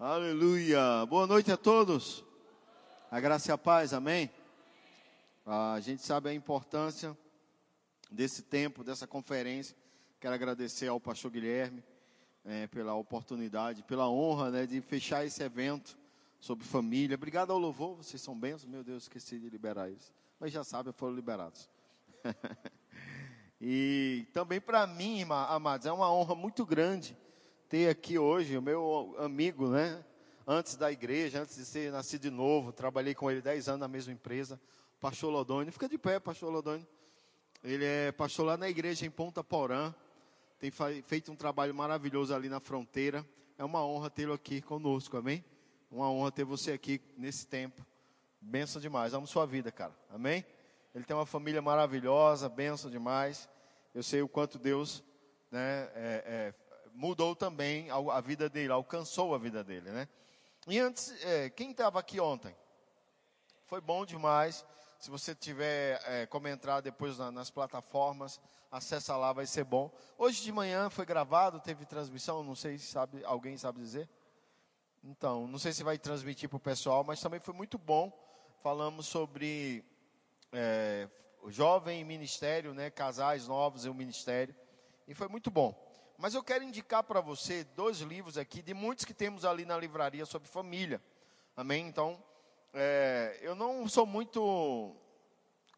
Aleluia. Boa noite a todos. A graça e a paz, amém? A gente sabe a importância desse tempo, dessa conferência. Quero agradecer ao pastor Guilherme é, pela oportunidade, pela honra né, de fechar esse evento sobre família. Obrigado ao louvor, vocês são bênçãos. Meu Deus, esqueci de liberar eles. Mas já sabem, foram liberados. e também para mim, amados, é uma honra muito grande ter aqui hoje o meu amigo, né? Antes da igreja, antes de ser nascido de novo, trabalhei com ele 10 anos na mesma empresa, pastor Lodônio. Fica de pé, pastor Lodônio. Ele é pastor lá na igreja em Ponta Porã. Tem feito um trabalho maravilhoso ali na fronteira. É uma honra tê-lo aqui conosco, amém? Uma honra ter você aqui nesse tempo. Benção demais. Amo sua vida, cara. Amém? Ele tem uma família maravilhosa, benção demais. Eu sei o quanto Deus né, é, é, mudou também a, vida dele, alcançou a vida dele, né? E antes, é, quem estava aqui ontem? Foi bom demais. Se você tiver é, como entrar depois na, nas plataformas, acessa lá, vai ser bom. Hoje de manhã foi gravado, teve transmissão, não sei se sabe, alguém sabe dizer. Então, não sei se vai transmitir para o pessoal, mas também foi muito bom. Falamos sobre é, jovem ministério, né, casais novos e o ministério, e foi muito bom. Mas eu quero indicar para você dois livros aqui, de muitos que temos ali na livraria sobre família. Amém? Então, é, eu não sou muito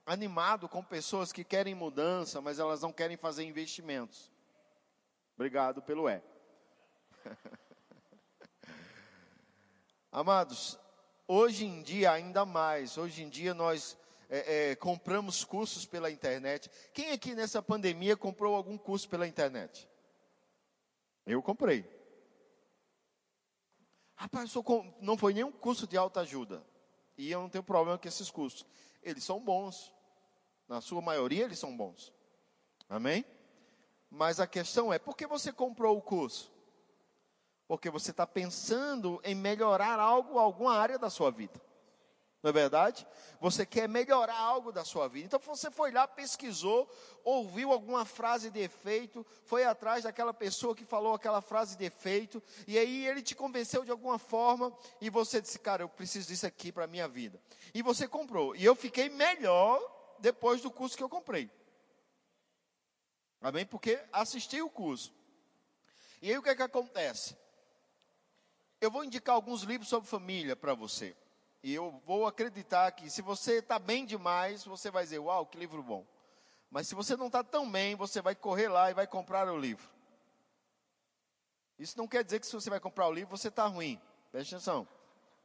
animado com pessoas que querem mudança, mas elas não querem fazer investimentos. Obrigado pelo é. Amados, hoje em dia ainda mais, hoje em dia nós é, é, compramos cursos pela internet. Quem aqui nessa pandemia comprou algum curso pela internet? Eu comprei. Rapaz, não foi nenhum curso de alta ajuda. E eu não tenho problema com esses cursos. Eles são bons. Na sua maioria, eles são bons. Amém? Mas a questão é: por que você comprou o curso? Porque você está pensando em melhorar algo, alguma área da sua vida. Não é verdade? Você quer melhorar algo da sua vida. Então você foi lá, pesquisou, ouviu alguma frase de efeito, foi atrás daquela pessoa que falou aquela frase de efeito, e aí ele te convenceu de alguma forma, e você disse, cara, eu preciso disso aqui para a minha vida. E você comprou. E eu fiquei melhor depois do curso que eu comprei. Amém? Porque assisti o curso. E aí o que é que acontece? Eu vou indicar alguns livros sobre família para você. E eu vou acreditar que se você está bem demais, você vai dizer, uau, que livro bom. Mas se você não está tão bem, você vai correr lá e vai comprar o livro. Isso não quer dizer que se você vai comprar o livro, você está ruim. Preste atenção.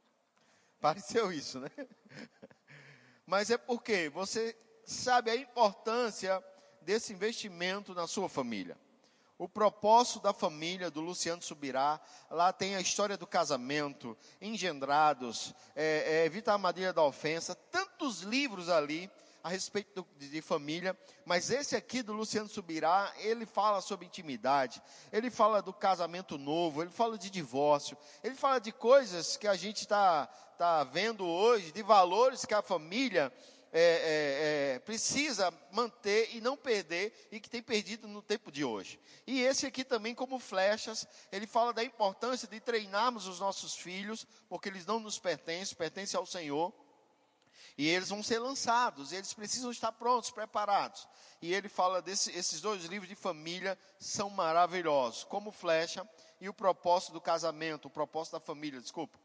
Pareceu isso, né? Mas é porque você sabe a importância desse investimento na sua família o propósito da família do Luciano Subirá. Lá tem a história do casamento, engendrados, é, é, Evita a Armadilha da Ofensa, tantos livros ali a respeito do, de, de, família, mas esse aqui do Luciano Subirá, ele fala sobre intimidade, ele fala do casamento novo, ele fala de divórcio, ele fala de coisas que a gente está tá vendo hoje, de valores que a família é, é, é, precisa manter e não perder e que tem perdido no tempo de hoje. E esse aqui também, como flechas, ele fala da importância de treinarmos os nossos filhos, porque eles não nos pertencem, pertencem ao Senhor. E eles vão ser lançados, eles precisam estar prontos, preparados. E ele fala desses dois livros de família são maravilhosos, como flecha e o propósito do casamento, o propósito da família, desculpa.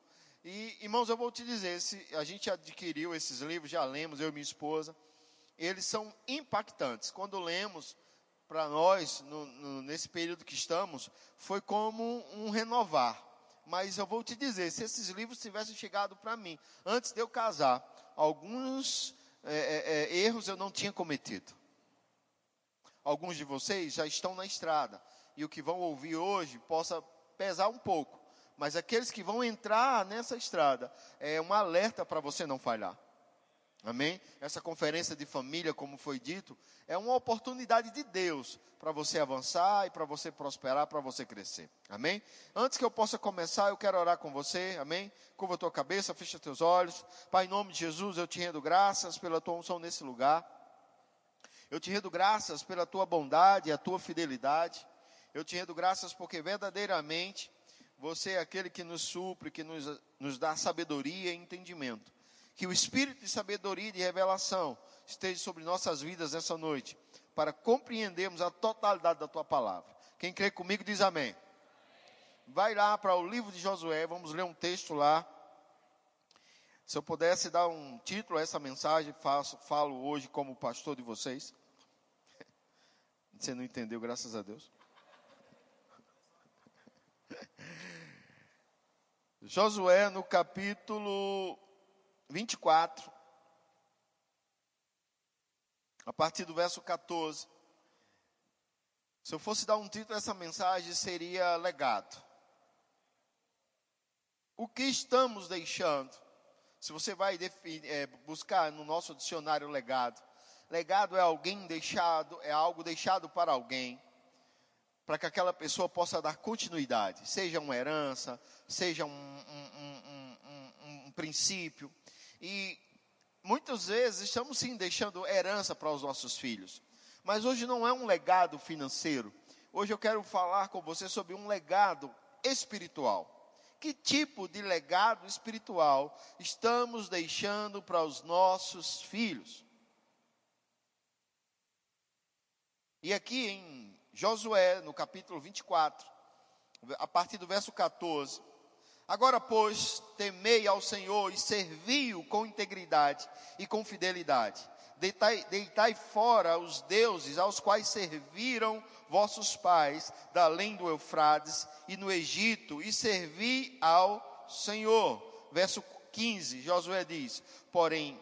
E, irmãos, eu vou te dizer, se a gente adquiriu esses livros, já lemos, eu e minha esposa, eles são impactantes. Quando lemos, para nós, no, no, nesse período que estamos, foi como um renovar. Mas eu vou te dizer, se esses livros tivessem chegado para mim, antes de eu casar, alguns é, é, é, erros eu não tinha cometido. Alguns de vocês já estão na estrada, e o que vão ouvir hoje possa pesar um pouco mas aqueles que vão entrar nessa estrada, é um alerta para você não falhar. Amém? Essa conferência de família, como foi dito, é uma oportunidade de Deus para você avançar e para você prosperar, para você crescer. Amém? Antes que eu possa começar, eu quero orar com você. Amém? Curva a tua cabeça, fecha teus olhos. Pai, em nome de Jesus, eu te rendo graças pela tua unção nesse lugar. Eu te rendo graças pela tua bondade e a tua fidelidade. Eu te rendo graças porque verdadeiramente você é aquele que nos supre, que nos, nos dá sabedoria e entendimento. Que o espírito de sabedoria e de revelação esteja sobre nossas vidas essa noite, para compreendermos a totalidade da tua palavra. Quem crê comigo diz amém. Vai lá para o livro de Josué, vamos ler um texto lá. Se eu pudesse dar um título a essa mensagem, faço, falo hoje como pastor de vocês. Você não entendeu, graças a Deus. Josué no capítulo 24, a partir do verso 14. Se eu fosse dar um título a essa mensagem, seria legado. O que estamos deixando? Se você vai é, buscar no nosso dicionário legado, legado é alguém deixado, é algo deixado para alguém para que aquela pessoa possa dar continuidade, seja uma herança, seja um, um, um, um, princípio. E muitas vezes estamos sim deixando herança para os nossos filhos, mas hoje não é um legado financeiro. Hoje eu quero falar com você sobre um legado espiritual. Que tipo de legado espiritual estamos deixando para os nossos filhos? E aqui em Josué, no capítulo 24, a partir do verso 14. Agora, pois, temei ao Senhor e servi-o com integridade e com fidelidade. Deitai, deitai, fora os deuses aos quais serviram vossos pais, da além do Eufrades e no Egito, e servi ao Senhor. Verso 15, Josué diz: Porém,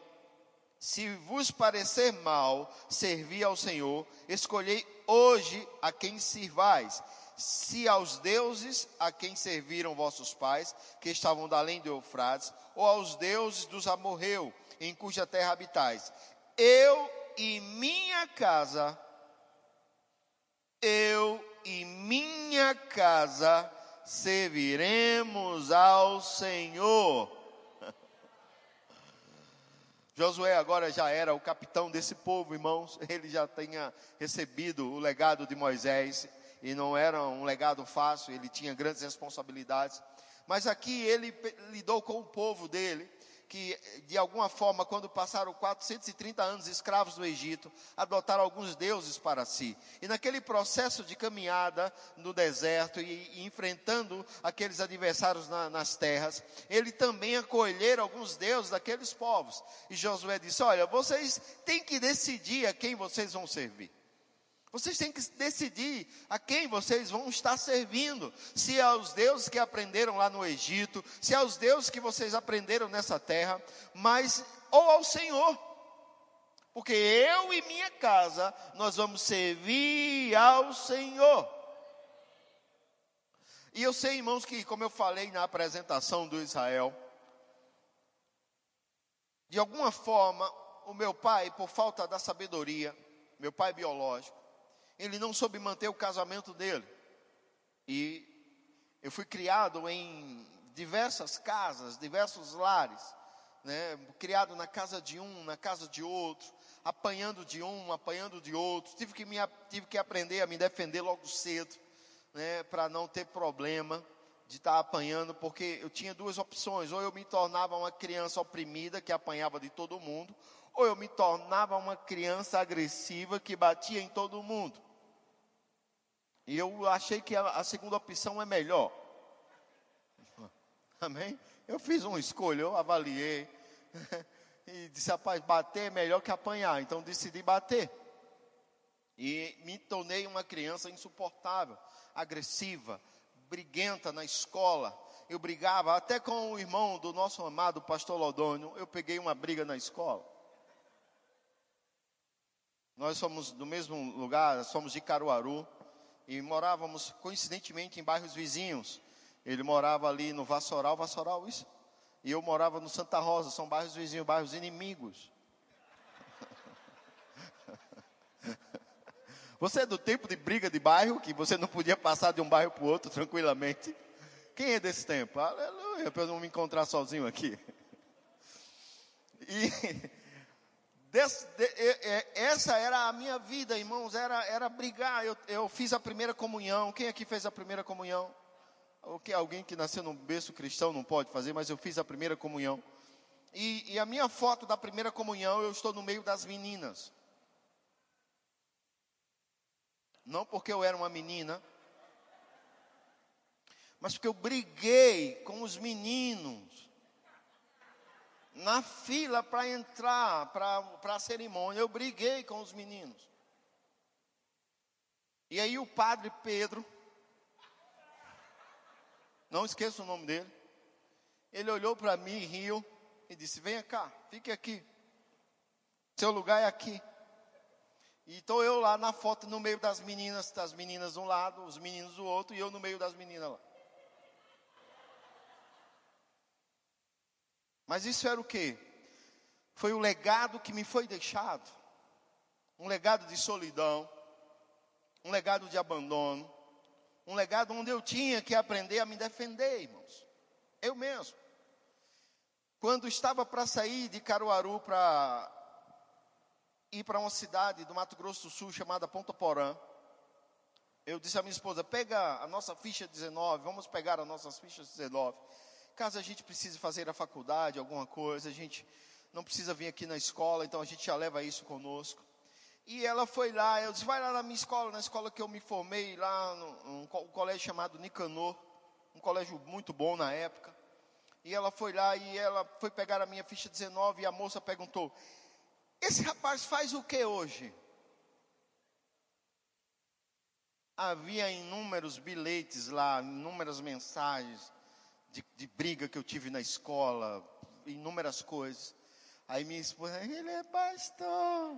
se vos parecer mal servir ao Senhor, escolhei hoje a quem sirvais. Se aos deuses a quem serviram vossos pais, que estavam da além do Eufrates, ou aos deuses dos amorreu, em cuja terra habitais. Eu e minha casa, eu e minha casa serviremos ao Senhor. Josué agora já era o capitão desse povo, irmãos. Ele já tinha recebido o legado de Moisés e não era um legado fácil, ele tinha grandes responsabilidades. Mas aqui ele lidou com o povo dele que, de alguma forma, quando passaram 430 anos escravos no Egito, adotaram alguns deuses para si. E naquele processo de caminhada no deserto e, e enfrentando aqueles adversários na, nas terras, ele também acolheram alguns deuses daqueles povos. E Josué disse: Olha, vocês têm que decidir a quem vocês vão servir. Vocês têm que decidir a quem vocês vão estar servindo. Se aos deuses que aprenderam lá no Egito, se aos deuses que vocês aprenderam nessa terra, mas ou ao Senhor. Porque eu e minha casa nós vamos servir ao Senhor. E eu sei, irmãos, que como eu falei na apresentação do Israel, de alguma forma, o meu pai, por falta da sabedoria, meu pai biológico, ele não soube manter o casamento dele. E eu fui criado em diversas casas, diversos lares, né? criado na casa de um, na casa de outro, apanhando de um, apanhando de outro. Tive que, me, tive que aprender a me defender logo cedo, né? para não ter problema de estar tá apanhando, porque eu tinha duas opções: ou eu me tornava uma criança oprimida que apanhava de todo mundo, ou eu me tornava uma criança agressiva que batia em todo mundo. E eu achei que a, a segunda opção é melhor. Amém? Eu fiz uma escolha, eu avaliei. e disse, rapaz, bater é melhor que apanhar. Então decidi bater. E me tornei uma criança insuportável, agressiva, briguenta na escola. Eu brigava até com o irmão do nosso amado pastor Lodônio. Eu peguei uma briga na escola. Nós somos do mesmo lugar, somos de Caruaru e morávamos coincidentemente em bairros vizinhos. Ele morava ali no Vassoural, Vassoural isso? E eu morava no Santa Rosa, são bairros vizinhos, bairros inimigos. Você é do tempo de briga de bairro, que você não podia passar de um bairro para o outro tranquilamente? Quem é desse tempo? Aleluia, para eu não me encontrar sozinho aqui. E Des, de, essa era a minha vida, irmãos, era, era brigar. Eu, eu fiz a primeira comunhão. Quem aqui fez a primeira comunhão? que alguém que nasceu num berço cristão não pode fazer, mas eu fiz a primeira comunhão. E, e a minha foto da primeira comunhão, eu estou no meio das meninas. Não porque eu era uma menina, mas porque eu briguei com os meninos na fila para entrar para a cerimônia. Eu briguei com os meninos. E aí o padre Pedro, não esqueça o nome dele, ele olhou para mim e riu e disse: Venha cá, fique aqui. Seu lugar é aqui. E estou eu lá na foto no meio das meninas, das meninas de um lado, os meninos do outro, e eu no meio das meninas lá. Mas isso era o que? Foi o legado que me foi deixado. Um legado de solidão, um legado de abandono, um legado onde eu tinha que aprender a me defender, irmãos. Eu mesmo. Quando estava para sair de Caruaru para ir para uma cidade do Mato Grosso do Sul chamada Ponta Porã, eu disse à minha esposa: pega a nossa ficha 19, vamos pegar as nossas fichas 19. Caso a gente precise fazer a faculdade, alguma coisa, a gente não precisa vir aqui na escola, então a gente já leva isso conosco. E ela foi lá, eu disse, vai lá na minha escola, na escola que eu me formei, lá um colégio chamado Nicanor, um colégio muito bom na época. E ela foi lá e ela foi pegar a minha ficha 19 e a moça perguntou: Esse rapaz faz o que hoje? Havia inúmeros bilhetes lá, inúmeras mensagens de, de briga que eu tive na escola, inúmeras coisas. Aí minha esposa, ele é pastor.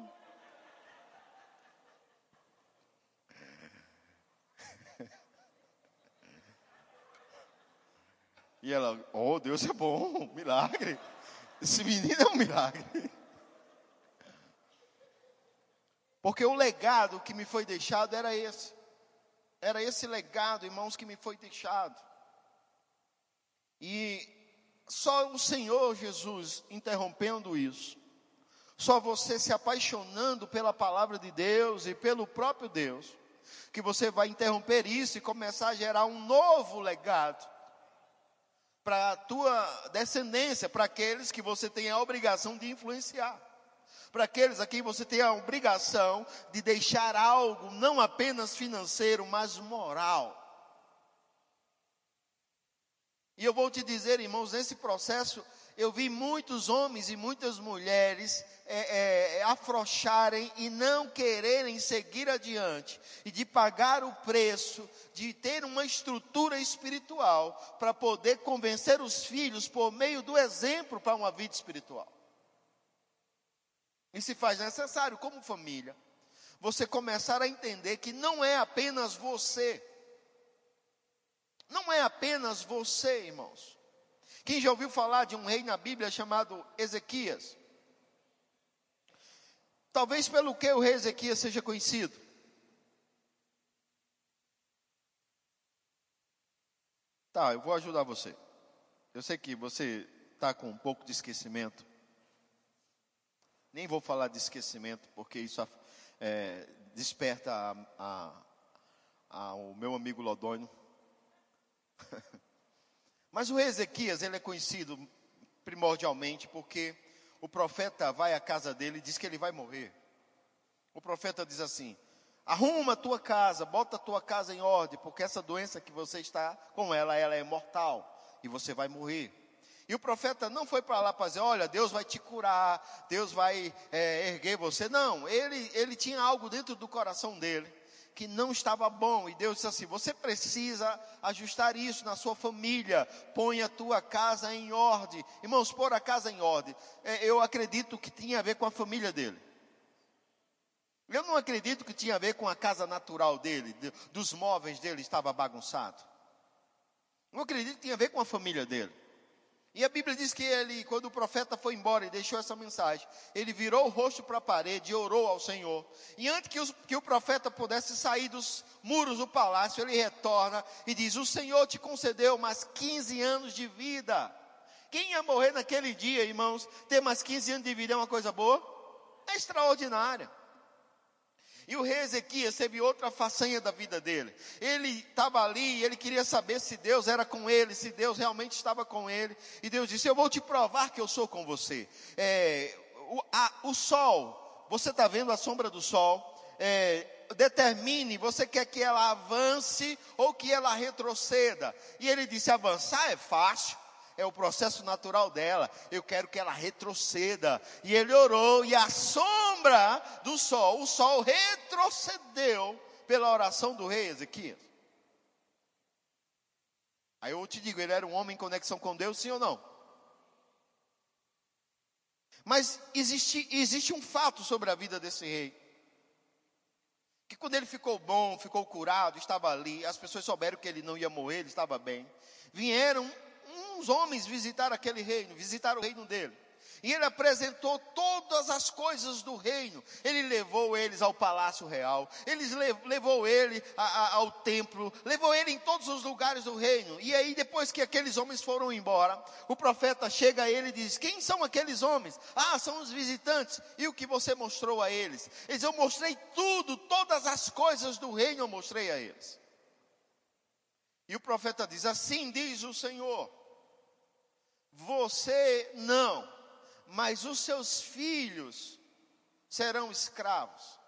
E ela, oh, Deus é bom, milagre. Esse menino é um milagre. Porque o legado que me foi deixado era esse. Era esse legado, irmãos, que me foi deixado. E só o Senhor Jesus interrompendo isso, só você se apaixonando pela palavra de Deus e pelo próprio Deus, que você vai interromper isso e começar a gerar um novo legado para a tua descendência, para aqueles que você tem a obrigação de influenciar. Para aqueles a quem você tem a obrigação de deixar algo não apenas financeiro, mas moral. E eu vou te dizer, irmãos, nesse processo eu vi muitos homens e muitas mulheres é, é, afrouxarem e não quererem seguir adiante e de pagar o preço de ter uma estrutura espiritual para poder convencer os filhos por meio do exemplo para uma vida espiritual. E se faz necessário, como família, você começar a entender que não é apenas você não é apenas você, irmãos. Quem já ouviu falar de um rei na Bíblia chamado Ezequias? Talvez pelo que o rei Ezequias seja conhecido. Tá, eu vou ajudar você. Eu sei que você está com um pouco de esquecimento. Nem vou falar de esquecimento, porque isso é, desperta a, a, a, o meu amigo Lodônio Mas o rei Ezequias, ele é conhecido primordialmente porque o profeta vai à casa dele e diz que ele vai morrer. O profeta diz assim: arruma a tua casa, bota a tua casa em ordem, porque essa doença que você está com ela, ela é mortal e você vai morrer. E o profeta não foi para lá para dizer, olha, Deus vai te curar, Deus vai é, erguer você. Não, ele, ele tinha algo dentro do coração dele que não estava bom. E Deus disse assim: você precisa ajustar isso na sua família. Põe a tua casa em ordem. Irmãos, pôr a casa em ordem. É, eu acredito que tinha a ver com a família dele. Eu não acredito que tinha a ver com a casa natural dele, dos móveis dele estava bagunçado. Eu acredito que tinha a ver com a família dele. E a Bíblia diz que ele, quando o profeta foi embora e deixou essa mensagem, ele virou o rosto para a parede e orou ao Senhor. E antes que, os, que o profeta pudesse sair dos muros do palácio, ele retorna e diz: O Senhor te concedeu mais 15 anos de vida. Quem ia morrer naquele dia, irmãos, ter mais 15 anos de vida é uma coisa boa? É extraordinária. E o rei Ezequias teve outra façanha da vida dele. Ele estava ali e ele queria saber se Deus era com ele, se Deus realmente estava com ele. E Deus disse: Eu vou te provar que eu sou com você. É, o, a, o sol, você está vendo a sombra do sol? É, determine, você quer que ela avance ou que ela retroceda. E ele disse: avançar é fácil é o processo natural dela. Eu quero que ela retroceda. E ele orou, e a sombra do sol, o sol retrocedeu pela oração do rei Ezequias. Aí eu te digo, ele era um homem em conexão com Deus, sim ou não? Mas existe, existe um fato sobre a vida desse rei. Que quando ele ficou bom, ficou curado, estava ali, as pessoas souberam que ele não ia morrer, ele estava bem. Vieram uns homens visitaram aquele reino, visitaram o reino dele. E ele apresentou todas as coisas do reino. Ele levou eles ao palácio real, ele levou ele a, a, ao templo, levou ele em todos os lugares do reino. E aí, depois que aqueles homens foram embora, o profeta chega a ele e diz: Quem são aqueles homens? Ah, são os visitantes. E o que você mostrou a eles? Eles, eu mostrei tudo, todas as coisas do reino eu mostrei a eles. E o profeta diz: Assim diz o Senhor você não, mas os seus filhos serão escravos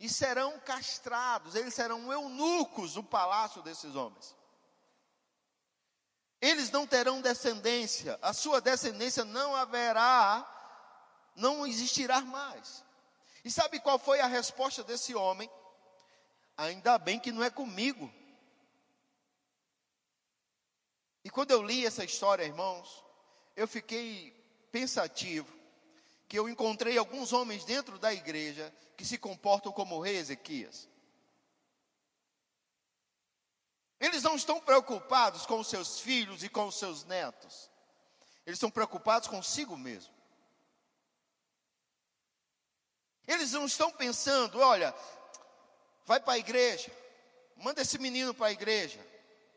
e serão castrados, eles serão eunucos no palácio desses homens. Eles não terão descendência, a sua descendência não haverá, não existirá mais. E sabe qual foi a resposta desse homem? Ainda bem que não é comigo. E quando eu li essa história, irmãos, eu fiquei pensativo que eu encontrei alguns homens dentro da igreja que se comportam como o rei Ezequias. Eles não estão preocupados com seus filhos e com seus netos. Eles estão preocupados consigo mesmo. Eles não estão pensando, olha, vai para a igreja, manda esse menino para a igreja.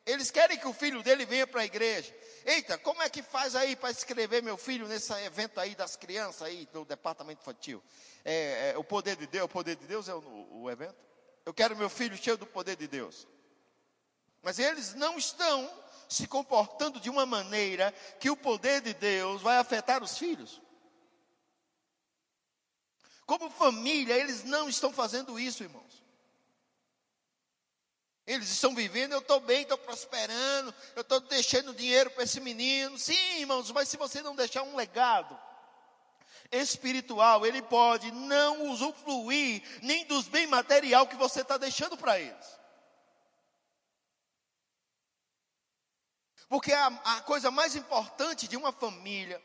Eles querem que o filho dele venha para a igreja. Eita, como é que faz aí para escrever meu filho nesse evento aí das crianças aí do departamento infantil? É, é, o poder de Deus, o poder de Deus é o, o evento? Eu quero meu filho cheio do poder de Deus. Mas eles não estão se comportando de uma maneira que o poder de Deus vai afetar os filhos. Como família, eles não estão fazendo isso, irmãos. Eles estão vivendo, eu estou bem, estou prosperando, eu estou deixando dinheiro para esse menino. Sim, irmãos, mas se você não deixar um legado espiritual, ele pode não usufruir nem dos bens material que você está deixando para eles. Porque a, a coisa mais importante de uma família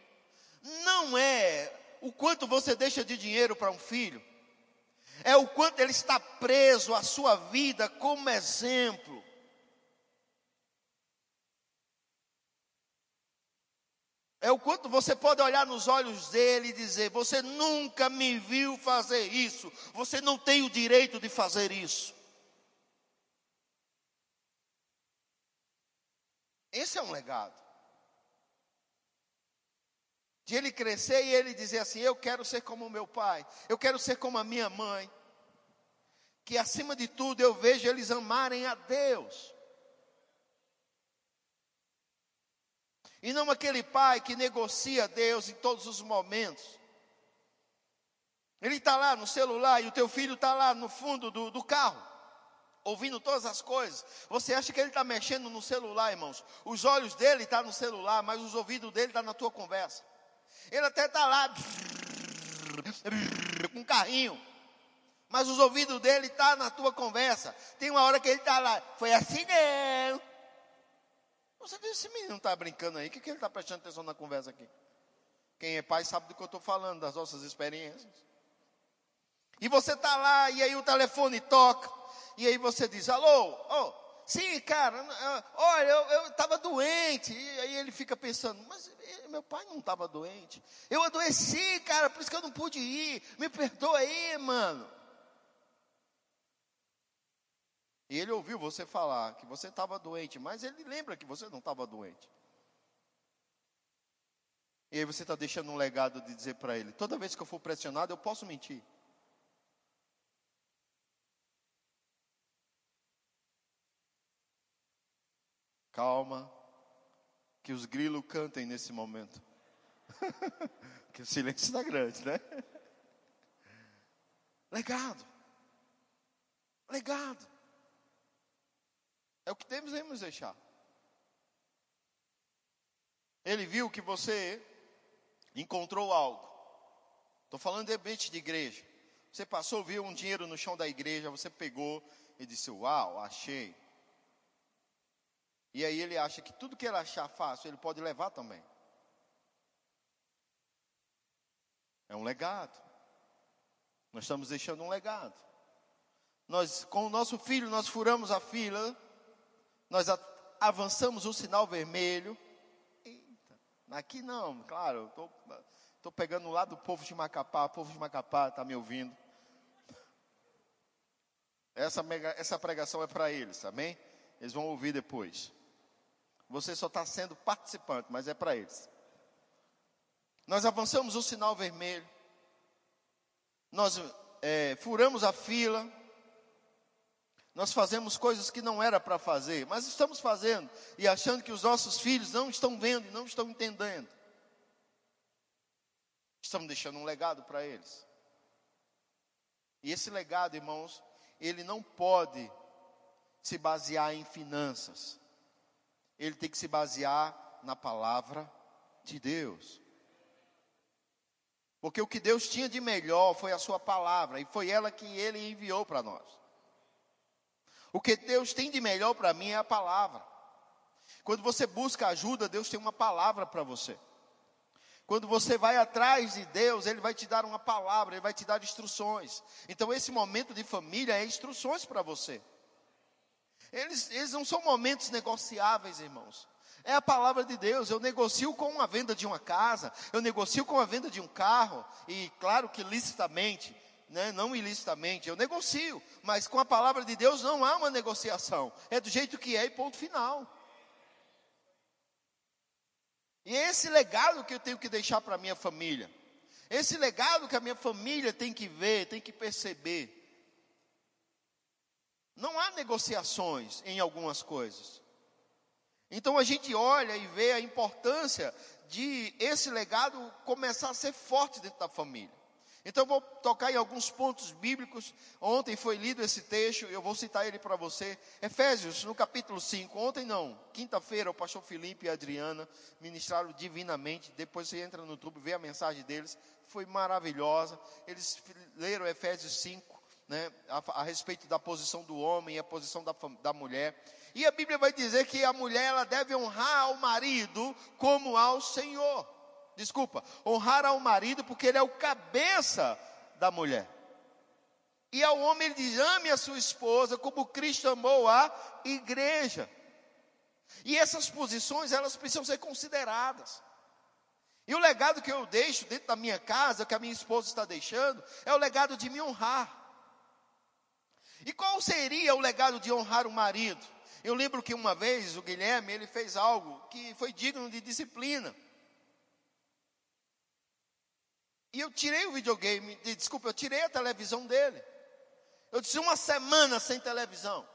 não é o quanto você deixa de dinheiro para um filho, é o quanto ele está preso à sua vida como exemplo. É o quanto você pode olhar nos olhos dele e dizer: Você nunca me viu fazer isso, você não tem o direito de fazer isso. Esse é um legado. De ele crescer e ele dizer assim: Eu quero ser como meu pai, eu quero ser como a minha mãe. Que acima de tudo eu vejo eles amarem a Deus. E não aquele pai que negocia Deus em todos os momentos. Ele está lá no celular e o teu filho está lá no fundo do, do carro, ouvindo todas as coisas. Você acha que ele está mexendo no celular, irmãos? Os olhos dele estão tá no celular, mas os ouvidos dele estão tá na tua conversa. Ele até está lá com um carrinho. Mas os ouvidos dele estão tá na tua conversa. Tem uma hora que ele está lá. Foi assim não. Você diz, esse menino está brincando aí. O que, que ele está prestando atenção na conversa aqui? Quem é pai sabe do que eu estou falando, das nossas experiências. E você está lá, e aí o telefone toca. E aí você diz, alô, oh, Sim, cara, olha, eu estava doente. E aí ele fica pensando, mas meu pai não estava doente. Eu adoeci, cara, por isso que eu não pude ir. Me perdoa aí, mano. E ele ouviu você falar que você estava doente, mas ele lembra que você não estava doente. E aí você está deixando um legado de dizer para ele: toda vez que eu for pressionado, eu posso mentir. Calma, que os grilos cantem nesse momento. que o silêncio está grande, né? Legado. Legado. É o que devemos deixar. Ele viu que você encontrou algo. Estou falando de ambiente de igreja. Você passou, viu um dinheiro no chão da igreja, você pegou e disse: Uau, achei. E aí ele acha que tudo que ele achar fácil, ele pode levar também. É um legado. Nós estamos deixando um legado. Nós, com o nosso filho, nós furamos a fila, nós avançamos o sinal vermelho. Eita, aqui não, claro, estou pegando lado do povo de Macapá, o povo de Macapá está me ouvindo. Essa, mega, essa pregação é para eles, amém? Eles vão ouvir depois. Você só está sendo participante, mas é para eles. Nós avançamos o sinal vermelho. Nós é, furamos a fila. Nós fazemos coisas que não era para fazer, mas estamos fazendo e achando que os nossos filhos não estão vendo, não estão entendendo. Estamos deixando um legado para eles. E esse legado, irmãos, ele não pode se basear em finanças. Ele tem que se basear na palavra de Deus. Porque o que Deus tinha de melhor foi a sua palavra e foi ela que ele enviou para nós. O que Deus tem de melhor para mim é a palavra. Quando você busca ajuda, Deus tem uma palavra para você. Quando você vai atrás de Deus, Ele vai te dar uma palavra, Ele vai te dar instruções. Então, esse momento de família é instruções para você. Eles, eles não são momentos negociáveis, irmãos. É a palavra de Deus. Eu negocio com a venda de uma casa, eu negocio com a venda de um carro, e claro que licitamente, né, não ilicitamente, eu negocio, mas com a palavra de Deus não há uma negociação. É do jeito que é e ponto final. E é esse legado que eu tenho que deixar para a minha família. Esse legado que a minha família tem que ver, tem que perceber. Não há negociações em algumas coisas. Então a gente olha e vê a importância de esse legado começar a ser forte dentro da família. Então vou tocar em alguns pontos bíblicos. Ontem foi lido esse texto, eu vou citar ele para você. Efésios, no capítulo 5. Ontem não, quinta-feira, o pastor Felipe e a Adriana ministraram divinamente. Depois você entra no YouTube, vê a mensagem deles. Foi maravilhosa. Eles leram Efésios 5, né, a, a respeito da posição do homem e a posição da, da mulher. E a Bíblia vai dizer que a mulher ela deve honrar ao marido como ao Senhor desculpa, honrar ao marido porque ele é o cabeça da mulher. E ao homem ele diz: ame a sua esposa como Cristo amou a igreja. E essas posições elas precisam ser consideradas. E o legado que eu deixo dentro da minha casa, que a minha esposa está deixando, é o legado de me honrar. E qual seria o legado de honrar o marido? Eu lembro que uma vez o Guilherme, ele fez algo que foi digno de disciplina. E eu tirei o videogame, desculpa, eu tirei a televisão dele. Eu disse uma semana sem televisão.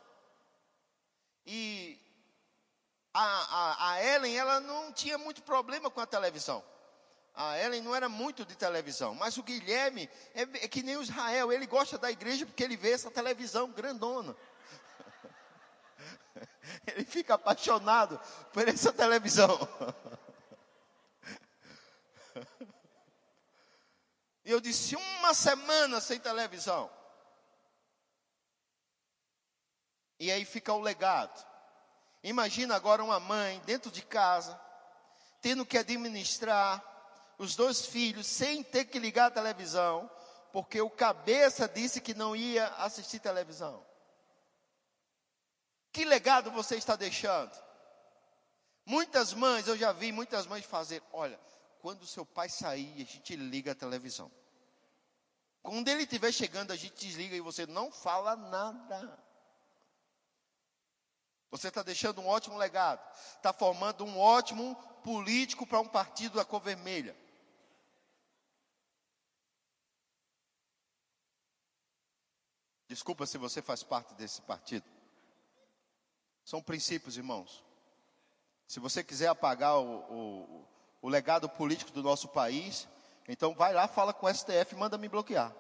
E a, a, a, Ellen, ela não tinha muito problema com a televisão. A Ellen não era muito de televisão. Mas o Guilherme é, é que nem o Israel. Ele gosta da igreja porque ele vê essa televisão grandona. Ele fica apaixonado por essa televisão. E eu disse: uma semana sem televisão. E aí fica o legado. Imagina agora uma mãe dentro de casa, tendo que administrar os dois filhos sem ter que ligar a televisão, porque o cabeça disse que não ia assistir televisão. Que legado você está deixando? Muitas mães, eu já vi muitas mães fazer, olha, quando seu pai sair, a gente liga a televisão. Quando ele estiver chegando, a gente desliga e você não fala nada. Você está deixando um ótimo legado. Está formando um ótimo político para um partido da cor vermelha. Desculpa se você faz parte desse partido. São princípios, irmãos. Se você quiser apagar o, o, o legado político do nosso país, então vai lá, fala com o STF e manda me bloquear.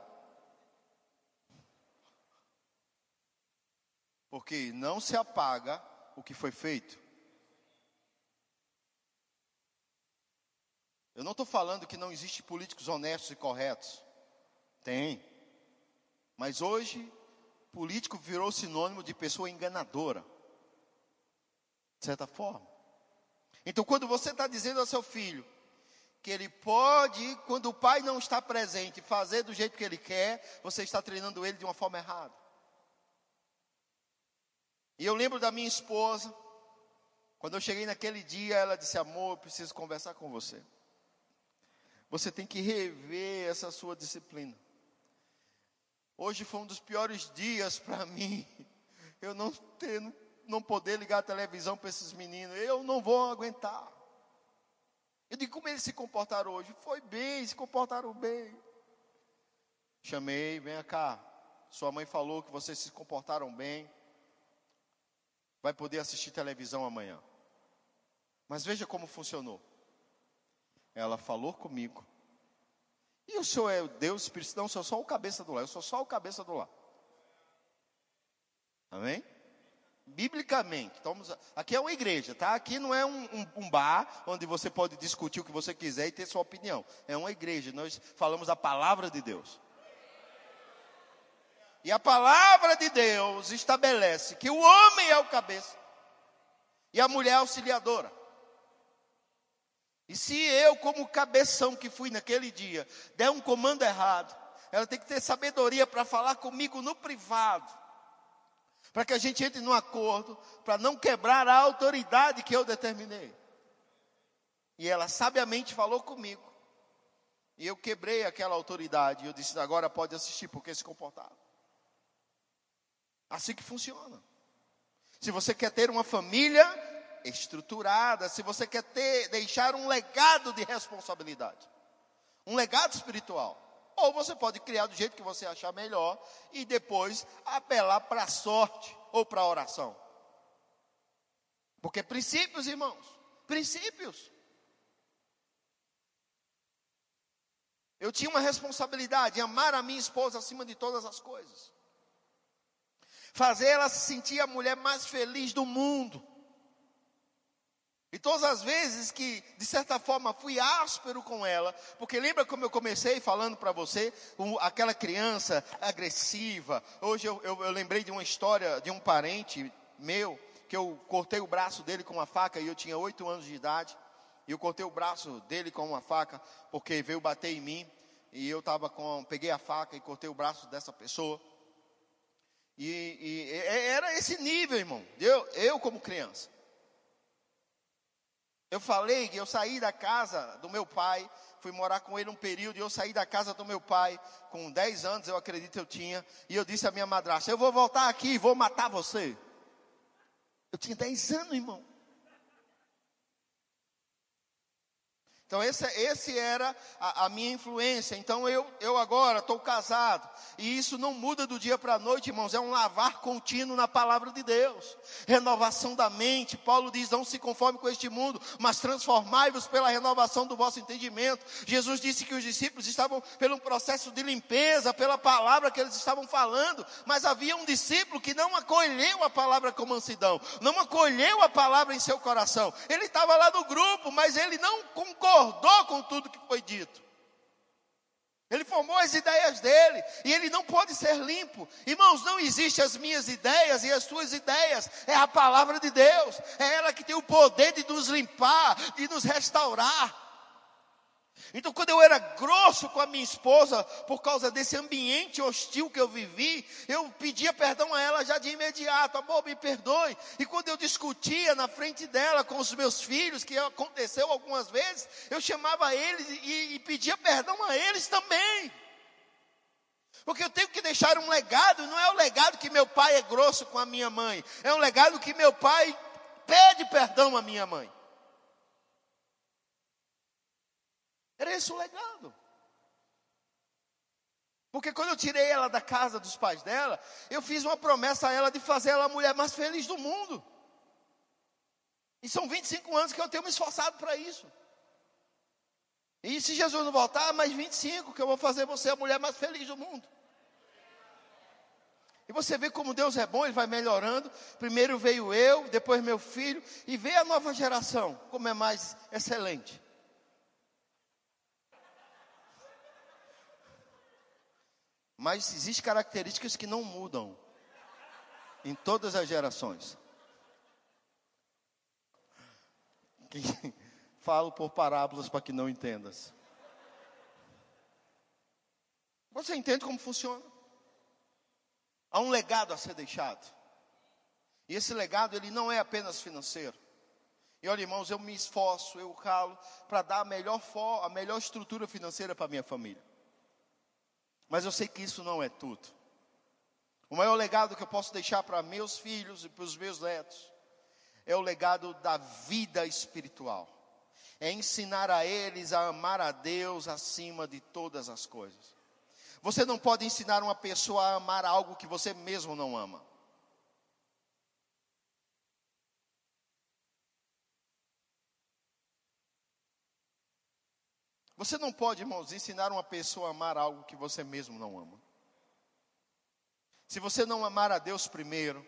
Porque não se apaga o que foi feito. Eu não estou falando que não existe políticos honestos e corretos. Tem. Mas hoje, político virou sinônimo de pessoa enganadora. De certa forma. Então, quando você está dizendo ao seu filho que ele pode, quando o pai não está presente, fazer do jeito que ele quer, você está treinando ele de uma forma errada. E eu lembro da minha esposa, quando eu cheguei naquele dia, ela disse: Amor, eu preciso conversar com você. Você tem que rever essa sua disciplina. Hoje foi um dos piores dias para mim. Eu não ter, não poder ligar a televisão para esses meninos. Eu não vou aguentar. Eu digo como eles se comportaram hoje. Foi bem, se comportaram bem. Chamei, venha cá. Sua mãe falou que vocês se comportaram bem vai poder assistir televisão amanhã. Mas veja como funcionou. Ela falou comigo. E o senhor é o Deus Espírito Não, eu sou só o cabeça do lar. Eu sou só o cabeça do lar. Amém? Biblicamente. Então, aqui é uma igreja, tá? Aqui não é um, um, um, bar onde você pode discutir o que você quiser e ter sua opinião. É uma igreja. Nós falamos a palavra de Deus. E a palavra de Deus estabelece que o homem é o cabeça e a mulher é auxiliadora. E se eu, como cabeção que fui naquele dia, der um comando errado, ela tem que ter sabedoria para falar comigo no privado, para que a gente entre num acordo, para não quebrar a autoridade que eu determinei. E ela sabiamente falou comigo. E eu quebrei aquela autoridade. Eu disse: agora pode assistir, porque se comportaram. Assim que funciona. Se você quer ter uma família estruturada, se você quer ter, deixar um legado de responsabilidade, um legado espiritual, ou você pode criar do jeito que você achar melhor e depois apelar para a sorte ou para a oração. Porque princípios, irmãos, princípios. Eu tinha uma responsabilidade, amar a minha esposa acima de todas as coisas fazer ela se sentir a mulher mais feliz do mundo. E todas as vezes que, de certa forma, fui áspero com ela, porque lembra como eu comecei falando para você, um, aquela criança agressiva. Hoje eu, eu, eu lembrei de uma história de um parente meu, que eu cortei o braço dele com uma faca e eu tinha oito anos de idade. E eu cortei o braço dele com uma faca, porque veio bater em mim. E eu tava com, peguei a faca e cortei o braço dessa pessoa. E, e, era esse nível, irmão. Eu, eu como criança. Eu falei que eu saí da casa do meu pai, fui morar com ele um período, e eu saí da casa do meu pai, com 10 anos, eu acredito eu tinha, e eu disse à minha madrasta, eu vou voltar aqui e vou matar você. Eu tinha 10 anos, irmão. Então, esse, esse era a, a, minha influência. Então, eu, eu agora estou casado. E isso não muda do dia para a noite, irmãos. É um lavar contínuo na palavra de Deus. Renovação da mente. Paulo diz: não se conforme com este mundo, mas transformai-vos pela renovação do vosso entendimento. Jesus disse que os discípulos estavam pelo processo de limpeza, pela palavra que eles estavam falando. Mas havia um discípulo que não acolheu a palavra com mansidão, não acolheu a palavra em seu coração. Ele estava lá no grupo, mas ele não concordou concordou com tudo que foi dito. Ele formou as ideias dele e ele não pode ser limpo. Irmãos, não existe as minhas ideias e as suas ideias. É a palavra de Deus. É ela que tem o poder de nos limpar, de nos restaurar. Então, quando eu era grosso com a minha esposa, por causa desse ambiente hostil que eu vivi, eu pedia perdão a ela já de imediato, amor, me perdoe. E quando eu discutia na frente dela com os meus filhos, que aconteceu algumas vezes, eu chamava eles e, e pedia perdão a eles também. Porque eu tenho que deixar um legado, não é o legado que meu pai é grosso com a minha mãe, é um legado que meu pai pede perdão à minha mãe. Era esse o legado. Porque quando eu tirei ela da casa dos pais dela, eu fiz uma promessa a ela de fazer ela a mulher mais feliz do mundo. E são 25 anos que eu tenho me esforçado para isso. E se Jesus não voltar, mais 25, que eu vou fazer você a mulher mais feliz do mundo. E você vê como Deus é bom, Ele vai melhorando. Primeiro veio eu, depois meu filho, e veio a nova geração, como é mais excelente. Mas existem características que não mudam em todas as gerações. Falo por parábolas para que não entendas. Você entende como funciona? Há um legado a ser deixado. E esse legado ele não é apenas financeiro. E olha, irmãos, eu me esforço, eu calo para dar a melhor, a melhor estrutura financeira para minha família. Mas eu sei que isso não é tudo. O maior legado que eu posso deixar para meus filhos e para os meus netos é o legado da vida espiritual. É ensinar a eles a amar a Deus acima de todas as coisas. Você não pode ensinar uma pessoa a amar algo que você mesmo não ama. Você não pode, irmãos, ensinar uma pessoa a amar algo que você mesmo não ama. Se você não amar a Deus primeiro,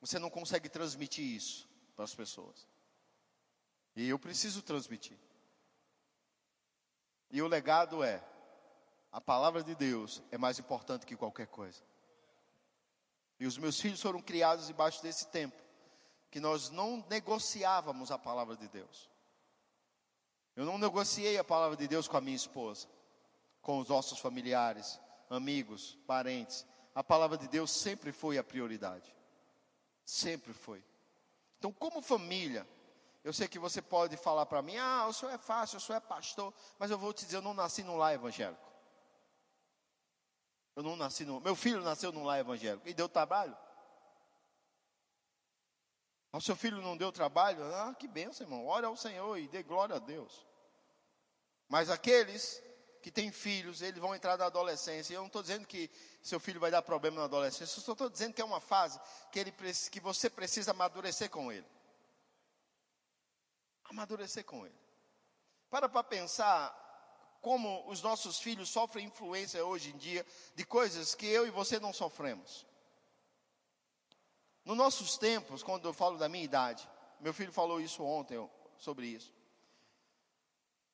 você não consegue transmitir isso para as pessoas. E eu preciso transmitir. E o legado é: a palavra de Deus é mais importante que qualquer coisa. E os meus filhos foram criados debaixo desse tempo, que nós não negociávamos a palavra de Deus. Eu não negociei a palavra de Deus com a minha esposa, com os nossos familiares, amigos, parentes. A palavra de Deus sempre foi a prioridade. Sempre foi. Então, como família, eu sei que você pode falar para mim: ah, o senhor é fácil, o senhor é pastor, mas eu vou te dizer: eu não nasci num lar evangélico. Eu não nasci no. Meu filho nasceu num lar evangélico e deu trabalho. O seu filho não deu trabalho? Ah, que benção, irmão. Ore ao Senhor e dê glória a Deus. Mas aqueles que têm filhos, eles vão entrar na adolescência. Eu não estou dizendo que seu filho vai dar problema na adolescência. Eu estou dizendo que é uma fase que, ele, que você precisa amadurecer com ele. Amadurecer com ele. Para para pensar como os nossos filhos sofrem influência hoje em dia de coisas que eu e você não sofremos. Nos nossos tempos, quando eu falo da minha idade, meu filho falou isso ontem sobre isso.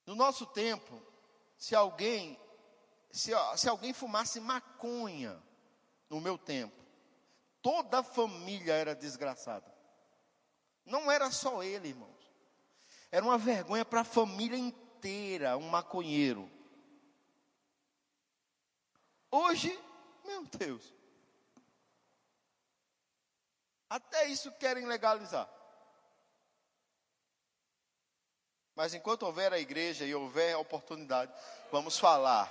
No nosso tempo, se alguém se, se alguém fumasse maconha no meu tempo, toda a família era desgraçada. Não era só ele, irmãos. Era uma vergonha para a família inteira, um maconheiro. Hoje, meu Deus, até isso querem legalizar. Mas enquanto houver a igreja e houver a oportunidade, vamos falar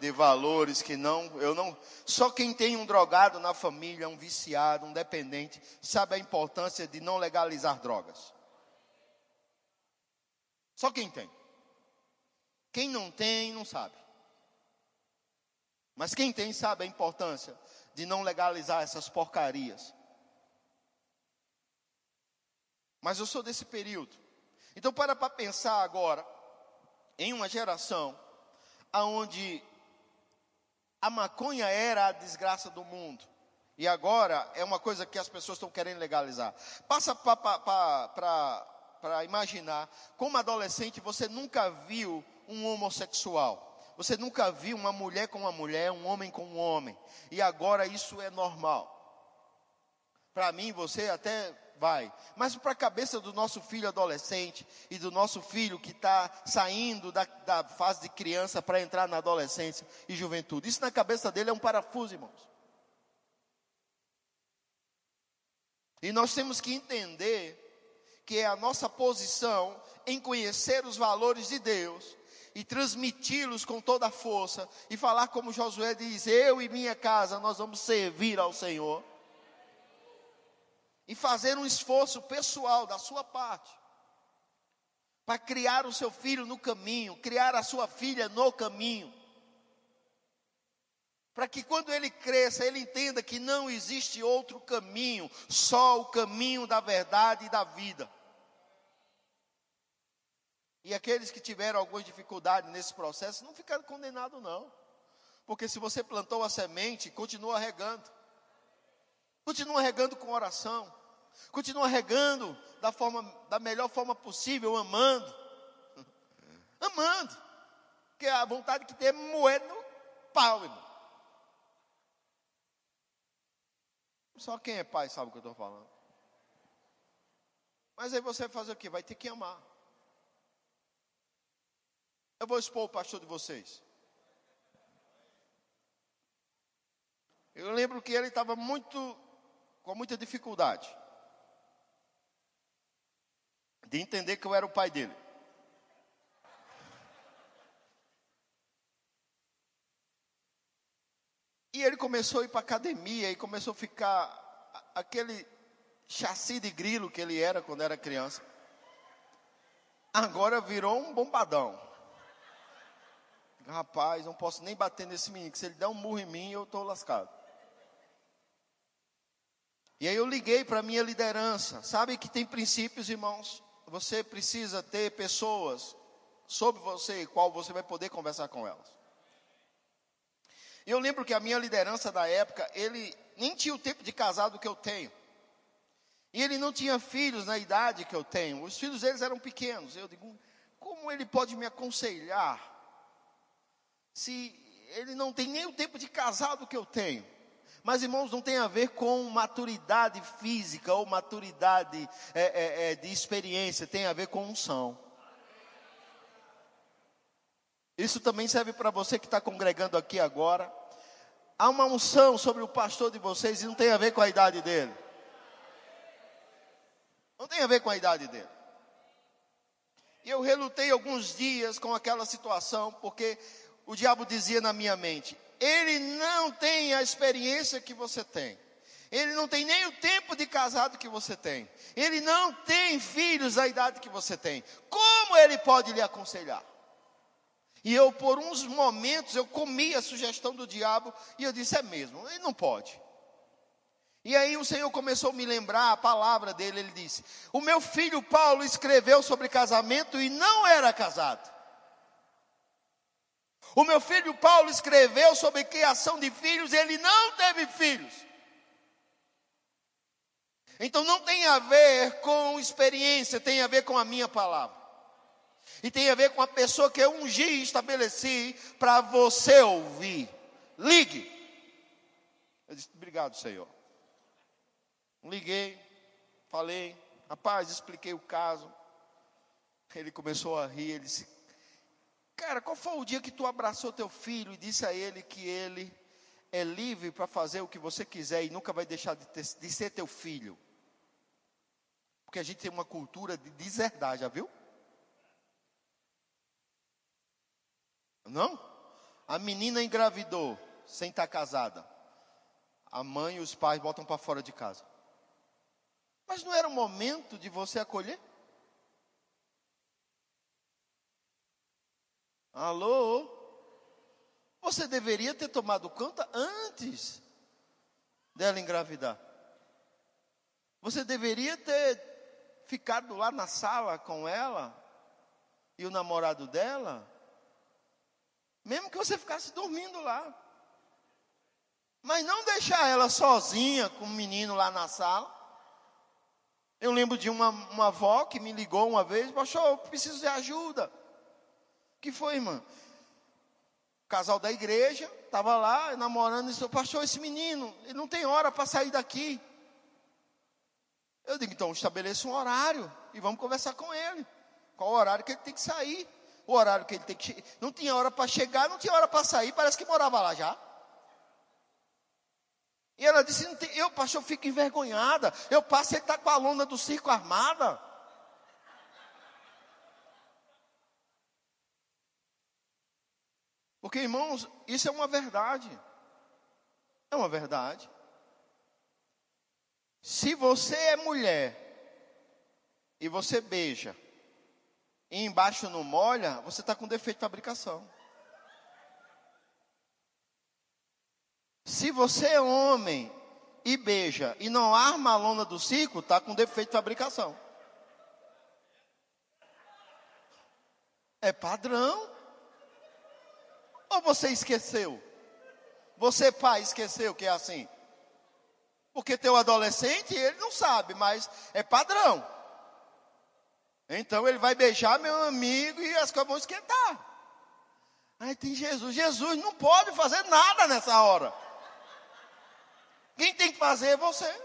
de valores que não, eu não, só quem tem um drogado na família, um viciado, um dependente, sabe a importância de não legalizar drogas. Só quem tem. Quem não tem, não sabe. Mas quem tem sabe a importância de não legalizar essas porcarias. Mas eu sou desse período. Então para para pensar agora em uma geração aonde a maconha era a desgraça do mundo. E agora é uma coisa que as pessoas estão querendo legalizar. Passa para imaginar, como adolescente, você nunca viu um homossexual. Você nunca viu uma mulher com uma mulher, um homem com um homem. E agora isso é normal. Para mim, você até vai. Mas para a cabeça do nosso filho adolescente e do nosso filho que está saindo da, da fase de criança para entrar na adolescência e juventude. Isso na cabeça dele é um parafuso, irmãos. E nós temos que entender que é a nossa posição em conhecer os valores de Deus e transmiti-los com toda a força e falar como Josué diz: Eu e minha casa nós vamos servir ao Senhor e fazer um esforço pessoal da sua parte para criar o seu filho no caminho, criar a sua filha no caminho. Para que quando ele cresça, ele entenda que não existe outro caminho, só o caminho da verdade e da vida. E aqueles que tiveram algumas dificuldades nesse processo não ficaram condenados, não. Porque se você plantou a semente, continua regando. Continua regando com oração. Continua regando da, forma, da melhor forma possível, amando. Amando. Porque a vontade que tem é moer no pau, irmão. Só quem é pai sabe o que eu estou falando. Mas aí você vai fazer o quê? Vai ter que amar. Eu vou expor o pastor de vocês. Eu lembro que ele estava muito, com muita dificuldade de entender que eu era o pai dele. E ele começou a ir para academia e começou a ficar aquele chassi de grilo que ele era quando era criança. Agora virou um bombadão. Rapaz, não posso nem bater nesse menino, que se ele der um murro em mim, eu estou lascado. E aí eu liguei para a minha liderança. Sabe que tem princípios, irmãos. Você precisa ter pessoas sobre você, qual você vai poder conversar com elas. Eu lembro que a minha liderança da época, ele nem tinha o tempo de casado que eu tenho. E ele não tinha filhos na idade que eu tenho. Os filhos deles eram pequenos. Eu digo, como ele pode me aconselhar se ele não tem nem o tempo de casado que eu tenho? Mas, irmãos, não tem a ver com maturidade física ou maturidade é, é, é, de experiência, tem a ver com unção. Isso também serve para você que está congregando aqui agora. Há uma unção sobre o pastor de vocês e não tem a ver com a idade dele. Não tem a ver com a idade dele. E eu relutei alguns dias com aquela situação, porque o diabo dizia na minha mente: ele não tem a experiência que você tem. Ele não tem nem o tempo de casado que você tem. Ele não tem filhos da idade que você tem. Como ele pode lhe aconselhar? E eu, por uns momentos, eu comi a sugestão do diabo e eu disse: é mesmo, ele não pode. E aí o Senhor começou a me lembrar a palavra dele. Ele disse: O meu filho Paulo escreveu sobre casamento e não era casado. O meu filho Paulo escreveu sobre criação de filhos ele não teve filhos. Então não tem a ver com experiência, tem a ver com a minha palavra. E tem a ver com a pessoa que eu ungi e estabeleci para você ouvir. Ligue. Eu disse, obrigado, Senhor. Liguei, falei, rapaz, expliquei o caso. Ele começou a rir, ele disse, cara, qual foi o dia que tu abraçou teu filho e disse a ele que ele é livre para fazer o que você quiser e nunca vai deixar de, ter, de ser teu filho? Porque a gente tem uma cultura de deserdade, já viu? Não? A menina engravidou sem estar casada. A mãe e os pais botam para fora de casa. Mas não era o momento de você acolher? Alô? Você deveria ter tomado conta antes dela engravidar. Você deveria ter ficado lá na sala com ela e o namorado dela mesmo que você ficasse dormindo lá. Mas não deixar ela sozinha com o menino lá na sala. Eu lembro de uma, uma avó que me ligou uma vez, eu preciso de ajuda. Que foi, irmã? O casal da igreja, estava lá namorando e disse, pastor, esse menino, ele não tem hora para sair daqui. Eu digo, então estabeleça um horário e vamos conversar com ele. Qual o horário que ele tem que sair? o horário que ele tem que Não tinha hora para chegar, não tinha hora para sair, parece que morava lá já. E ela disse: Eu, pastor, fico envergonhada. Eu passo, ele está com a lona do circo armada. Porque, irmãos, isso é uma verdade. É uma verdade. Se você é mulher e você beija e embaixo não molha, você está com defeito de fabricação. Se você é homem e beija e não arma a lona do ciclo, está com defeito de fabricação. É padrão. Ou você esqueceu? Você, pai, esqueceu que é assim? Porque teu adolescente, ele não sabe, mas é padrão. Então ele vai beijar meu amigo e as coisas vão esquentar. Aí tem Jesus. Jesus não pode fazer nada nessa hora. Quem tem que fazer é você.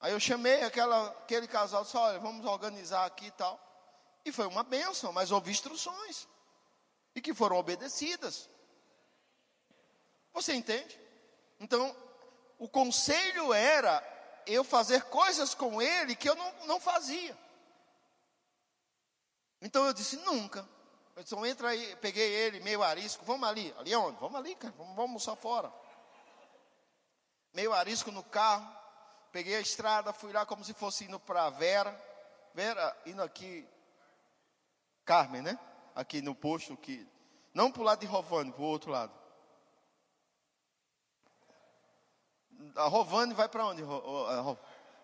Aí eu chamei aquela, aquele casal, disse, olha, vamos organizar aqui e tal. E foi uma benção, mas houve instruções. E que foram obedecidas. Você entende? Então, o conselho era eu fazer coisas com ele que eu não, não fazia. Então eu disse, nunca. Eu disse, então entra aí, peguei ele, meio arisco, vamos ali. Ali onde? Vamos ali, cara, vamos, vamos almoçar fora. Meio arisco no carro, peguei a estrada, fui lá como se fosse indo para Vera. Vera, indo aqui, Carmen, né? Aqui no posto, que, não para o lado de Rovani, para o outro lado. A Rovani vai para onde?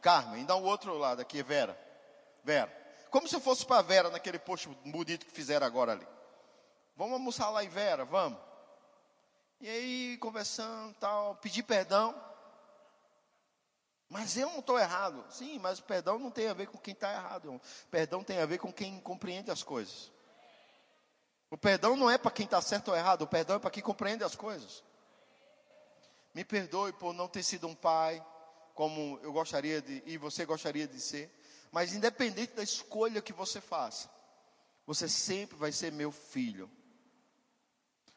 Carmen, então o outro lado aqui, Vera. Vera. Como se fosse para Vera naquele posto bonito que fizeram agora ali. Vamos almoçar lá em Vera, vamos. E aí, conversando tal, pedir perdão. Mas eu não estou errado. Sim, mas o perdão não tem a ver com quem está errado. O perdão tem a ver com quem compreende as coisas. O perdão não é para quem está certo ou errado, o perdão é para quem compreende as coisas. Me perdoe por não ter sido um pai como eu gostaria de e você gostaria de ser, mas independente da escolha que você faça, você sempre vai ser meu filho.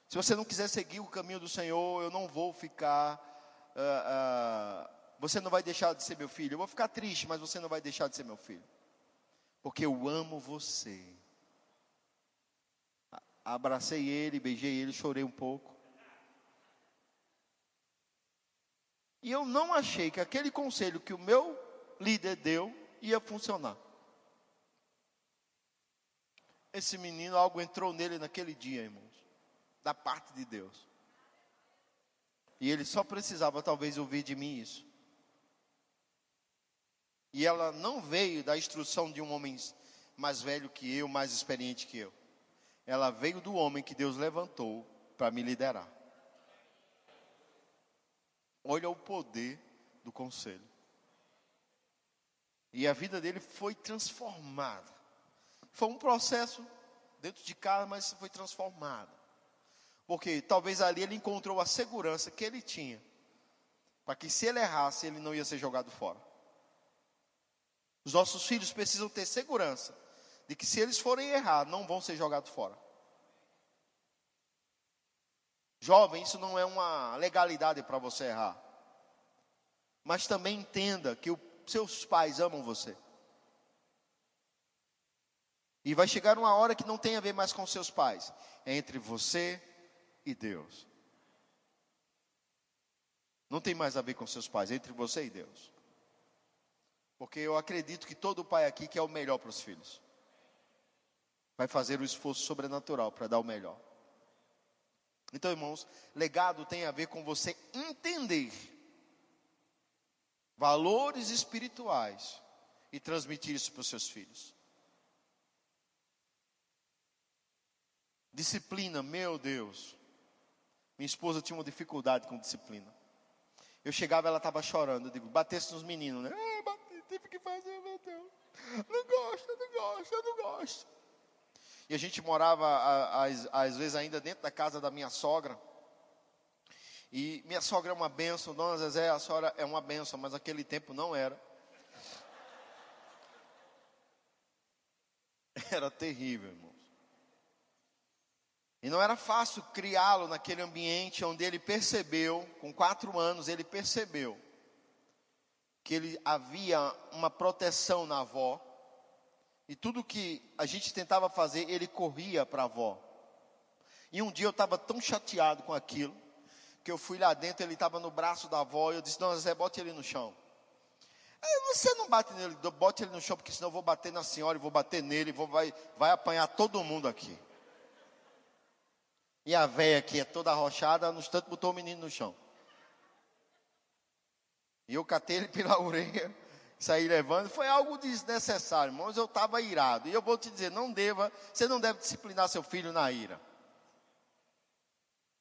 Se você não quiser seguir o caminho do Senhor, eu não vou ficar. Uh, uh, você não vai deixar de ser meu filho. Eu vou ficar triste, mas você não vai deixar de ser meu filho. Porque eu amo você. Abracei ele, beijei ele, chorei um pouco. E eu não achei que aquele conselho que o meu líder deu ia funcionar. Esse menino, algo entrou nele naquele dia, irmãos, da parte de Deus. E ele só precisava talvez ouvir de mim isso. E ela não veio da instrução de um homem mais velho que eu, mais experiente que eu. Ela veio do homem que Deus levantou para me liderar. Olha o poder do conselho. E a vida dele foi transformada. Foi um processo dentro de casa, mas foi transformada. Porque talvez ali ele encontrou a segurança que ele tinha. Para que se ele errasse, ele não ia ser jogado fora. Os nossos filhos precisam ter segurança de que se eles forem errar, não vão ser jogados fora. Jovem, isso não é uma legalidade para você errar. Mas também entenda que os seus pais amam você. E vai chegar uma hora que não tem a ver mais com seus pais, é entre você e Deus. Não tem mais a ver com seus pais, é entre você e Deus. Porque eu acredito que todo pai aqui quer o melhor para os filhos. Vai fazer o esforço sobrenatural para dar o melhor. Então, irmãos, legado tem a ver com você entender valores espirituais e transmitir isso para os seus filhos. Disciplina, meu Deus. Minha esposa tinha uma dificuldade com disciplina. Eu chegava, ela estava chorando. Eu digo, batesse nos meninos, né? É, bate, que fazer, meu Deus. Não gosto, não gosto, não gosto. E a gente morava, às, às vezes, ainda dentro da casa da minha sogra. E minha sogra é uma benção, Dona Zezé, a senhora é uma benção, mas naquele tempo não era. Era terrível, irmãos. E não era fácil criá-lo naquele ambiente onde ele percebeu, com quatro anos, ele percebeu que ele havia uma proteção na avó, e tudo que a gente tentava fazer, ele corria para a avó. E um dia eu estava tão chateado com aquilo, que eu fui lá dentro, ele estava no braço da avó, e eu disse, não, Zé, bote ele no chão. Você não bate nele, bote ele no chão, porque senão eu vou bater na senhora, e vou bater nele, vou, vai, vai apanhar todo mundo aqui. E a velha que é toda arrochada, no instante botou o menino no chão. E eu catei ele pela orelha, sair levando, foi algo desnecessário, irmãos. Eu estava irado. E eu vou te dizer, não deva, você não deve disciplinar seu filho na ira.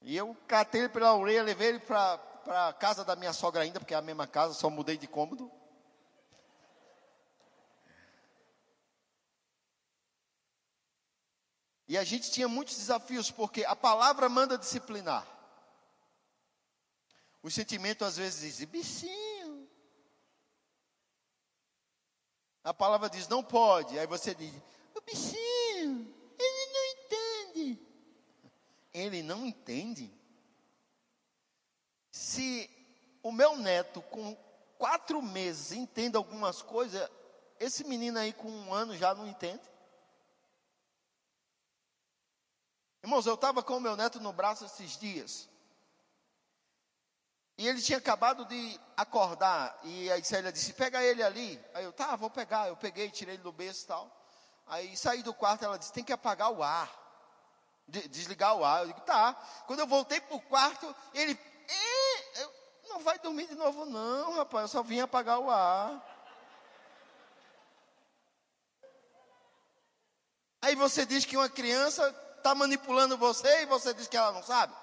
E eu catei ele pela orelha, levei ele para a casa da minha sogra ainda, porque é a mesma casa, só mudei de cômodo. E a gente tinha muitos desafios, porque a palavra manda disciplinar. O sentimento às vezes diz, bichinho. A palavra diz, não pode. Aí você diz, o bichinho, ele não entende. Ele não entende? Se o meu neto com quatro meses entende algumas coisas, esse menino aí com um ano já não entende? Irmãos, eu estava com o meu neto no braço esses dias. E ele tinha acabado de acordar. E a Célia disse: Pega ele ali. Aí eu, tá, vou pegar. Eu peguei, tirei ele do berço e tal. Aí saí do quarto. Ela disse: Tem que apagar o ar. desligar o ar. Eu digo: Tá. Quando eu voltei para o quarto, ele: Não vai dormir de novo, não, rapaz. Eu só vim apagar o ar. Aí você diz que uma criança está manipulando você e você diz que ela não sabe?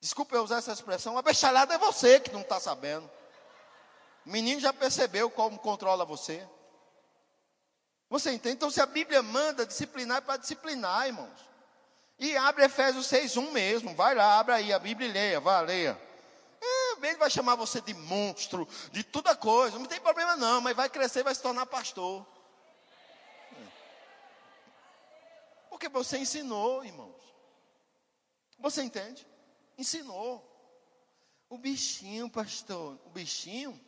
Desculpa eu usar essa expressão, a bechalhada é você que não está sabendo. O menino já percebeu como controla você. Você entende? Então, se a Bíblia manda disciplinar, é para disciplinar, irmãos. E abre Efésios 6,1 mesmo. Vai lá, abre aí a Bíblia e leia, vá, leia. É, ele vai chamar você de monstro, de toda coisa. Não tem problema não, mas vai crescer, vai se tornar pastor. Porque você ensinou, irmãos. Você entende? Ensinou. O bichinho, pastor, o bichinho.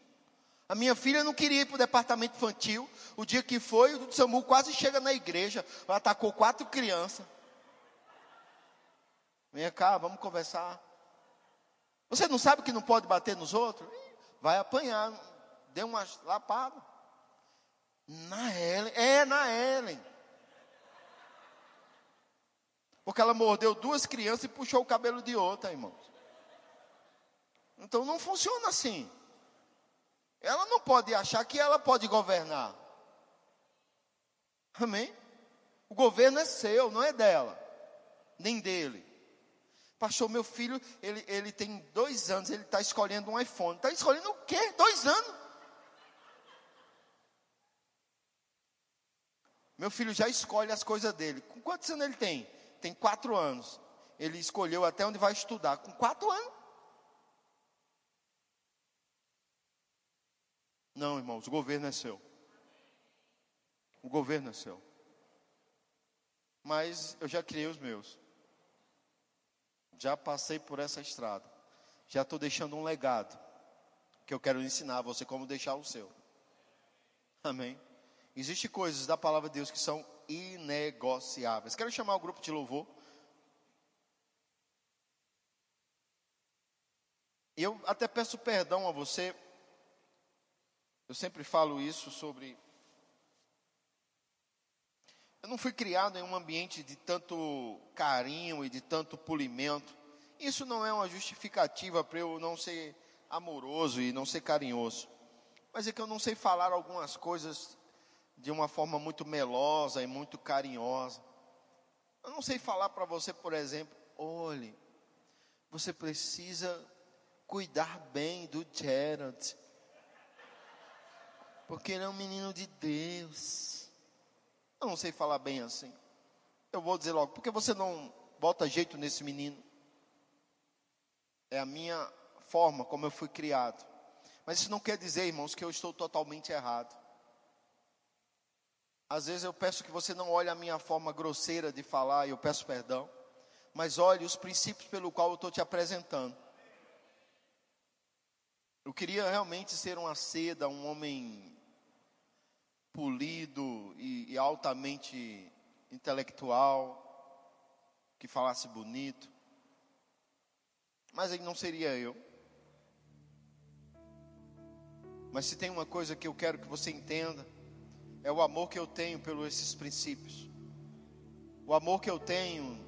A minha filha não queria ir para o departamento infantil. O dia que foi, o Samu quase chega na igreja. Ela atacou quatro crianças. Vem cá, vamos conversar. Você não sabe que não pode bater nos outros? Vai apanhar. Deu uma lapada. Na Ellen. É, na Ellen. Porque ela mordeu duas crianças e puxou o cabelo de outra, irmãos. Então não funciona assim. Ela não pode achar que ela pode governar. Amém? O governo é seu, não é dela, nem dele. Pastor, meu filho, ele, ele tem dois anos, ele está escolhendo um iPhone. Está escolhendo o quê? Dois anos? Meu filho já escolhe as coisas dele. Com quantos anos ele tem? Tem quatro anos. Ele escolheu até onde vai estudar, com quatro anos. Não, irmãos, o governo é seu. O governo é seu. Mas eu já criei os meus. Já passei por essa estrada. Já estou deixando um legado. Que eu quero ensinar a você como deixar o seu. Amém. Existem coisas da palavra de Deus que são inegociáveis. Quero chamar o grupo de louvor. E eu até peço perdão a você. Eu sempre falo isso sobre. Eu não fui criado em um ambiente de tanto carinho e de tanto polimento. Isso não é uma justificativa para eu não ser amoroso e não ser carinhoso. Mas é que eu não sei falar algumas coisas de uma forma muito melosa e muito carinhosa. Eu não sei falar para você, por exemplo, olhe, você precisa cuidar bem do Gerald, porque ele é um menino de Deus. Eu não sei falar bem assim. Eu vou dizer logo, porque você não bota jeito nesse menino? É a minha forma como eu fui criado. Mas isso não quer dizer, irmãos, que eu estou totalmente errado. Às vezes eu peço que você não olhe a minha forma grosseira de falar, e eu peço perdão, mas olhe os princípios pelo qual eu estou te apresentando. Eu queria realmente ser uma seda, um homem polido e, e altamente intelectual, que falasse bonito, mas ele não seria eu. Mas se tem uma coisa que eu quero que você entenda, é o amor que eu tenho pelos esses princípios. O amor que eu tenho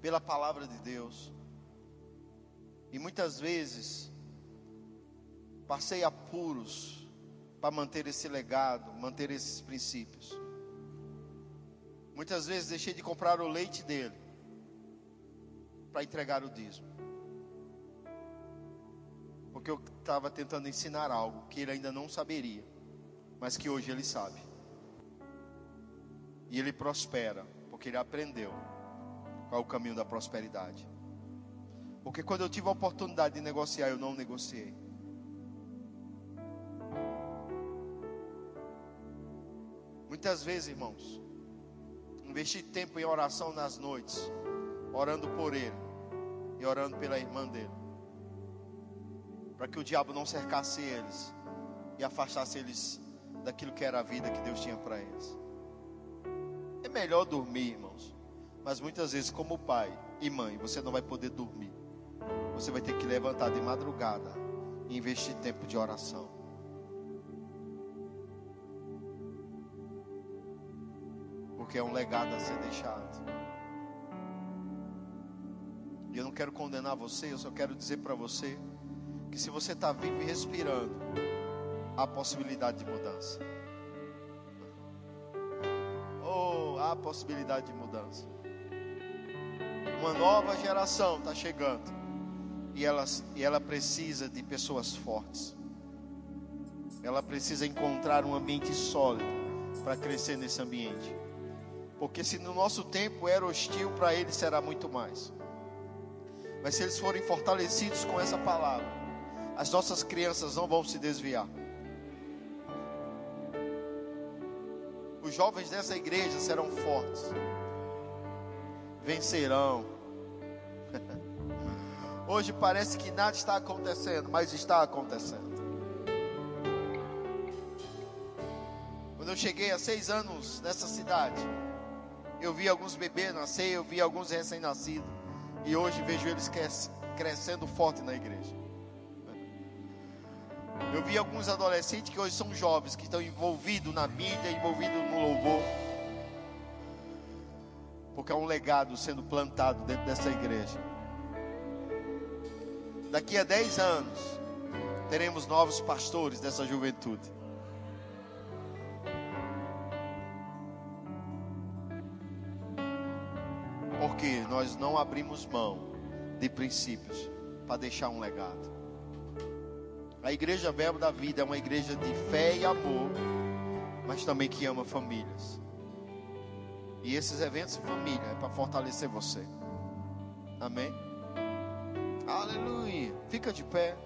pela palavra de Deus. E muitas vezes passei apuros para manter esse legado, manter esses princípios. Muitas vezes deixei de comprar o leite dele para entregar o dízimo. Porque eu estava tentando ensinar algo que ele ainda não saberia, mas que hoje ele sabe. E ele prospera, porque ele aprendeu qual é o caminho da prosperidade. Porque quando eu tive a oportunidade de negociar, eu não negociei. Muitas vezes, irmãos, investi tempo em oração nas noites, orando por ele e orando pela irmã dele, para que o diabo não cercasse eles e afastasse eles daquilo que era a vida que Deus tinha para eles. Melhor dormir, irmãos, mas muitas vezes, como pai e mãe, você não vai poder dormir, você vai ter que levantar de madrugada e investir tempo de oração. Porque é um legado a ser deixado. E eu não quero condenar você, eu só quero dizer para você que se você está vivo e respirando, há possibilidade de mudança. Possibilidade de mudança. Uma nova geração está chegando. E ela, e ela precisa de pessoas fortes. Ela precisa encontrar um ambiente sólido para crescer nesse ambiente. Porque se no nosso tempo era hostil, para eles será muito mais. Mas se eles forem fortalecidos com essa palavra, as nossas crianças não vão se desviar. Os jovens dessa igreja serão fortes, vencerão. Hoje parece que nada está acontecendo, mas está acontecendo. Quando eu cheguei há seis anos nessa cidade, eu vi alguns bebês nascer, eu vi alguns recém-nascidos. E hoje vejo eles crescendo forte na igreja. Eu vi alguns adolescentes que hoje são jovens, que estão envolvidos na mídia, envolvidos no louvor. Porque é um legado sendo plantado dentro dessa igreja. Daqui a 10 anos, teremos novos pastores dessa juventude. Porque nós não abrimos mão de princípios para deixar um legado. A igreja Verbo da Vida é uma igreja de fé e amor, mas também que ama famílias. E esses eventos de família é para fortalecer você. Amém? Aleluia. Fica de pé.